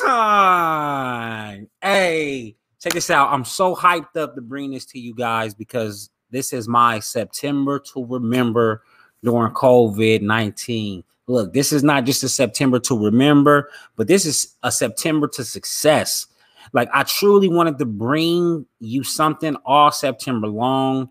Time. Hey, check this out. I'm so hyped up to bring this to you guys because this is my September to remember during COVID 19. Look, this is not just a September to remember, but this is a September to success. Like, I truly wanted to bring you something all September long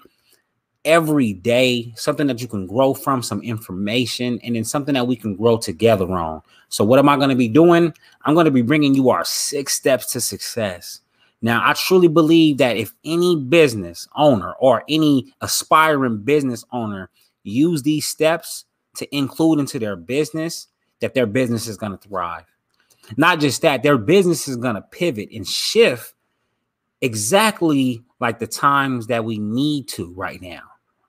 every day, something that you can grow from, some information, and then something that we can grow together on. So, what am I going to be doing? I'm going to be bringing you our six steps to success. Now, I truly believe that if any business owner or any aspiring business owner use these steps to include into their business, that their business is going to thrive. Not just that, their business is going to pivot and shift exactly like the times that we need to right now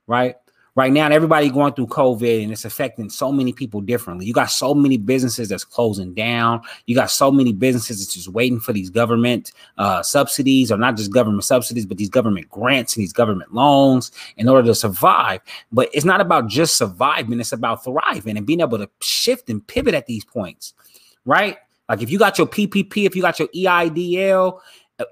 right? Right now, everybody going through COVID and it's affecting so many people differently. You got so many businesses that's closing down. You got so many businesses that's just waiting for these government uh, subsidies, or not just government subsidies, but these government grants and these government loans in order to survive. But it's not about just surviving, it's about thriving and being able to shift and pivot at these points, right? Like if you got your PPP, if you got your EIDL,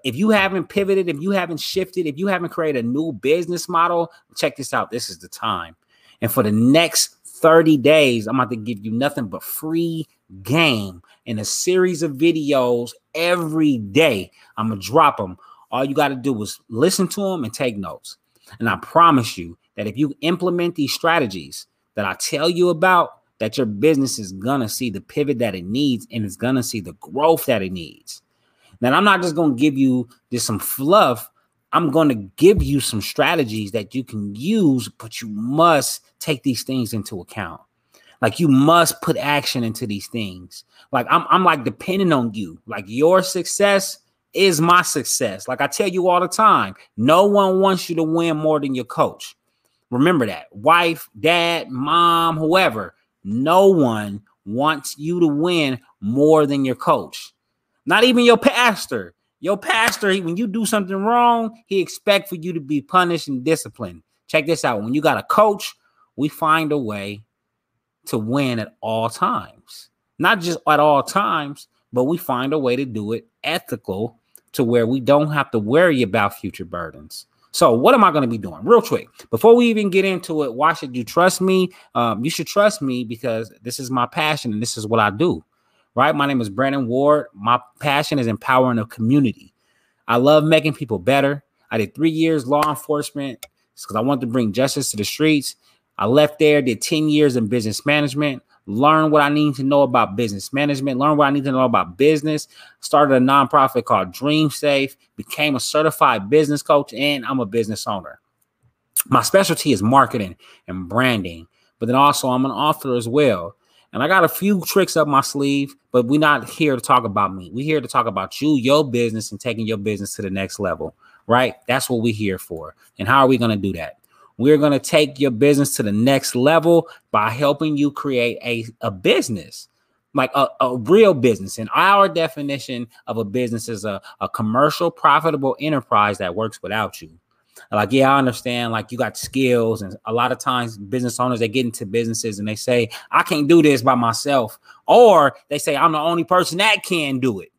if you haven't pivoted, if you haven't shifted, if you haven't created a new business model, check this out. This is the time. And for the next 30 days, I'm about to give you nothing but free game in a series of videos every day. I'm going to drop them. All you got to do is listen to them and take notes. And I promise you that if you implement these strategies that I tell you about, that your business is going to see the pivot that it needs and it's going to see the growth that it needs. Then I'm not just going to give you just some fluff. I'm going to give you some strategies that you can use, but you must take these things into account. Like you must put action into these things. Like I'm, I'm like depending on you. Like your success is my success. Like I tell you all the time, no one wants you to win more than your coach. Remember that. Wife, dad, mom, whoever, no one wants you to win more than your coach. Not even your pastor. Your pastor, when you do something wrong, he expect for you to be punished and disciplined. Check this out. When you got a coach, we find a way to win at all times. Not just at all times, but we find a way to do it ethical to where we don't have to worry about future burdens. So, what am I going to be doing? Real quick, before we even get into it, why should you trust me? Um, you should trust me because this is my passion and this is what I do right? My name is Brandon Ward. My passion is empowering a community. I love making people better. I did three years law enforcement because I wanted to bring justice to the streets. I left there, did 10 years in business management, learned what I need to know about business management, learned what I need to know about business, started a nonprofit called Dream Safe, became a certified business coach, and I'm a business owner. My specialty is marketing and branding, but then also I'm an author as well. And I got a few tricks up my sleeve, but we're not here to talk about me. We're here to talk about you, your business, and taking your business to the next level, right? That's what we're here for. And how are we going to do that? We're going to take your business to the next level by helping you create a, a business, like a, a real business. And our definition of a business is a, a commercial, profitable enterprise that works without you. Like, yeah, I understand. Like, you got skills, and a lot of times business owners they get into businesses and they say, I can't do this by myself, or they say, I'm the only person that can do it.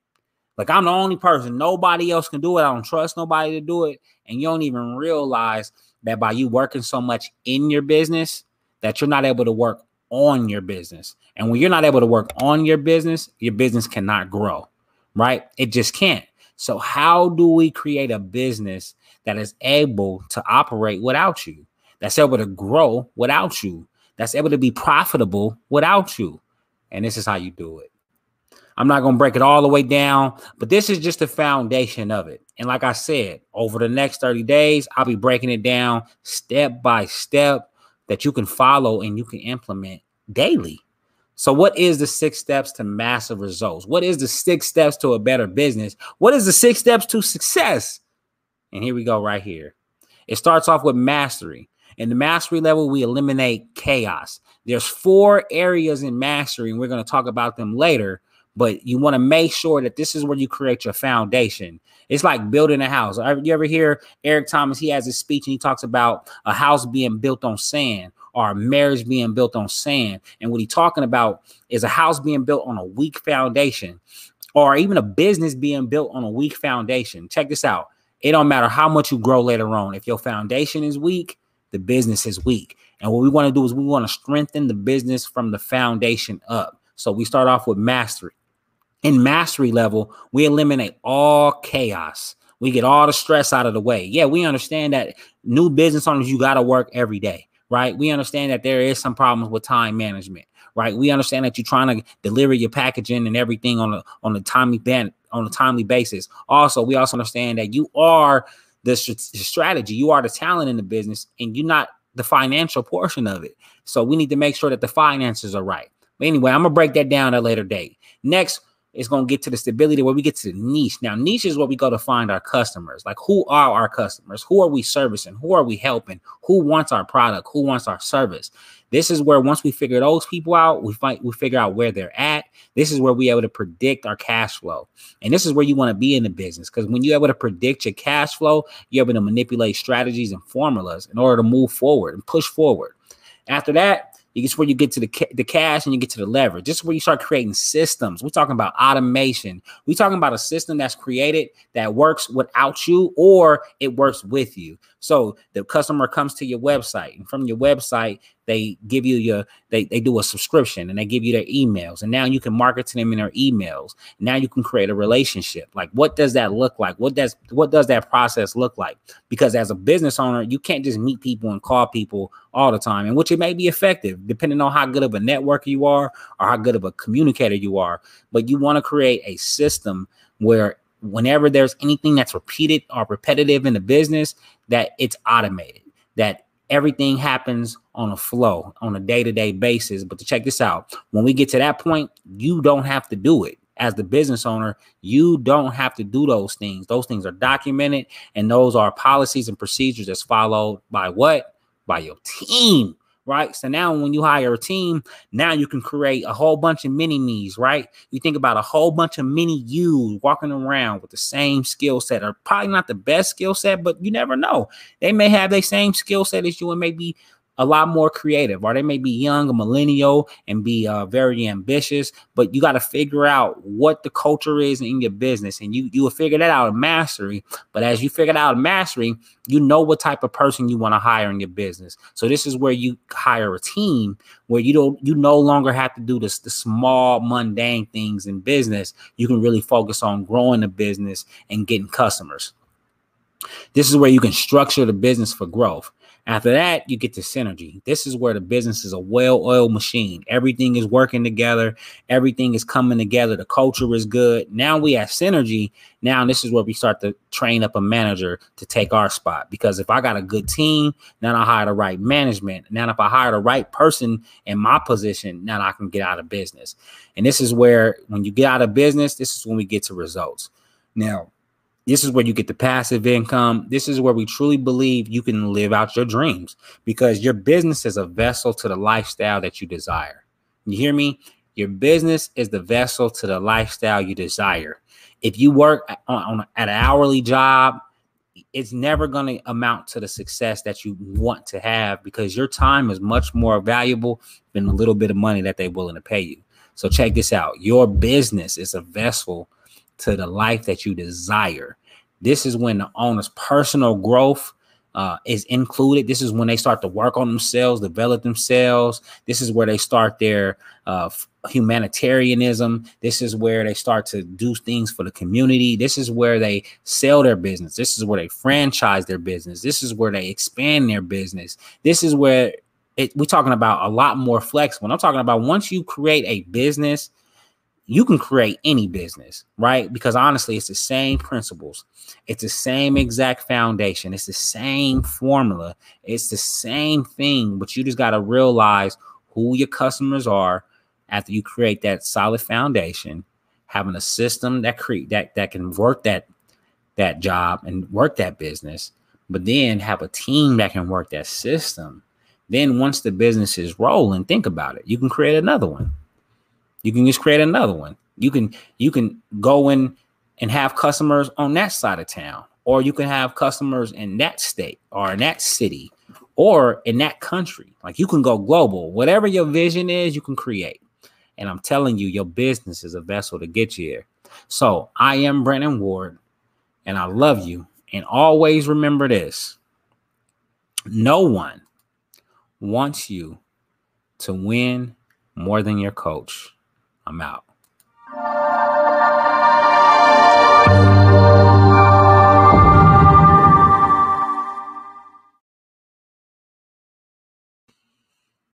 Like, I'm the only person, nobody else can do it. I don't trust nobody to do it. And you don't even realize that by you working so much in your business, that you're not able to work on your business. And when you're not able to work on your business, your business cannot grow, right? It just can't. So, how do we create a business that is able to operate without you, that's able to grow without you, that's able to be profitable without you? And this is how you do it. I'm not going to break it all the way down, but this is just the foundation of it. And like I said, over the next 30 days, I'll be breaking it down step by step that you can follow and you can implement daily. So, what is the six steps to massive results? What is the six steps to a better business? What is the six steps to success? And here we go, right here. It starts off with mastery. In the mastery level, we eliminate chaos. There's four areas in mastery, and we're going to talk about them later. But you want to make sure that this is where you create your foundation. It's like building a house. You ever hear Eric Thomas? He has a speech and he talks about a house being built on sand or a marriage being built on sand. And what he's talking about is a house being built on a weak foundation, or even a business being built on a weak foundation. Check this out. It don't matter how much you grow later on. If your foundation is weak, the business is weak. And what we want to do is we want to strengthen the business from the foundation up. So we start off with mastery. In mastery level, we eliminate all chaos. We get all the stress out of the way. Yeah, we understand that new business owners, you got to work every day, right? We understand that there is some problems with time management, right? We understand that you're trying to deliver your packaging and everything on a on a timely band on a timely basis. Also, we also understand that you are the strategy, you are the talent in the business, and you're not the financial portion of it. So we need to make sure that the finances are right. But anyway, I'm gonna break that down at a later date. Next, it's going to get to the stability where we get to the niche. Now, niche is where we go to find our customers. Like, who are our customers? Who are we servicing? Who are we helping? Who wants our product? Who wants our service? This is where once we figure those people out, we find we figure out where they're at. This is where we're able to predict our cash flow. And this is where you want to be in the business because when you're able to predict your cash flow, you're able to manipulate strategies and formulas in order to move forward and push forward. After that, it's where you get to the, ca- the cash and you get to the leverage. This is where you start creating systems. We're talking about automation. We're talking about a system that's created that works without you or it works with you. So the customer comes to your website, and from your website, they give you your they, they do a subscription and they give you their emails. And now you can market to them in their emails. Now you can create a relationship. Like what does that look like? What does what does that process look like? Because as a business owner, you can't just meet people and call people all the time, and which it may be effective depending on how good of a networker you are or how good of a communicator you are. But you want to create a system where whenever there's anything that's repeated or repetitive in the business, that it's automated, that everything happens on a flow on a day-to-day basis. But to check this out, when we get to that point, you don't have to do it. As the business owner, you don't have to do those things. Those things are documented, and those are policies and procedures that's followed by what? By your team right? So now when you hire a team, now you can create a whole bunch of mini me's, right? You think about a whole bunch of mini yous walking around with the same skill set, or probably not the best skill set, but you never know. They may have the same skill set as you and maybe a lot more creative, or they may be young, a millennial, and be uh, very ambitious. But you got to figure out what the culture is in your business, and you you will figure that out in mastery. But as you figure it out in mastery, you know what type of person you want to hire in your business. So this is where you hire a team where you don't you no longer have to do this the small mundane things in business. You can really focus on growing the business and getting customers. This is where you can structure the business for growth. After that, you get to synergy. This is where the business is a well-oiled machine. Everything is working together. Everything is coming together. The culture is good. Now we have synergy. Now this is where we start to train up a manager to take our spot. Because if I got a good team, now I hire the right management. Now if I hire the right person in my position, now I can get out of business. And this is where when you get out of business, this is when we get to results. Now, this is where you get the passive income. This is where we truly believe you can live out your dreams because your business is a vessel to the lifestyle that you desire. You hear me? Your business is the vessel to the lifestyle you desire. If you work on, on at an hourly job, it's never going to amount to the success that you want to have because your time is much more valuable than a little bit of money that they're willing to pay you. So check this out. Your business is a vessel to the life that you desire. This is when the owner's personal growth uh, is included. This is when they start to work on themselves, develop themselves. This is where they start their uh, humanitarianism. This is where they start to do things for the community. This is where they sell their business. This is where they franchise their business. This is where they expand their business. This is where it, we're talking about a lot more flexible. I'm talking about once you create a business you can create any business, right? Because honestly, it's the same principles, it's the same exact foundation, it's the same formula, it's the same thing, but you just got to realize who your customers are after you create that solid foundation, having a system that create that that can work that that job and work that business, but then have a team that can work that system. Then once the business is rolling, think about it. You can create another one you can just create another one. You can you can go in and have customers on that side of town, or you can have customers in that state or in that city, or in that country. Like you can go global. Whatever your vision is, you can create. And I'm telling you, your business is a vessel to get you here. So I am Brandon Ward, and I love you. And always remember this no one wants you to win more than your coach. I'm out.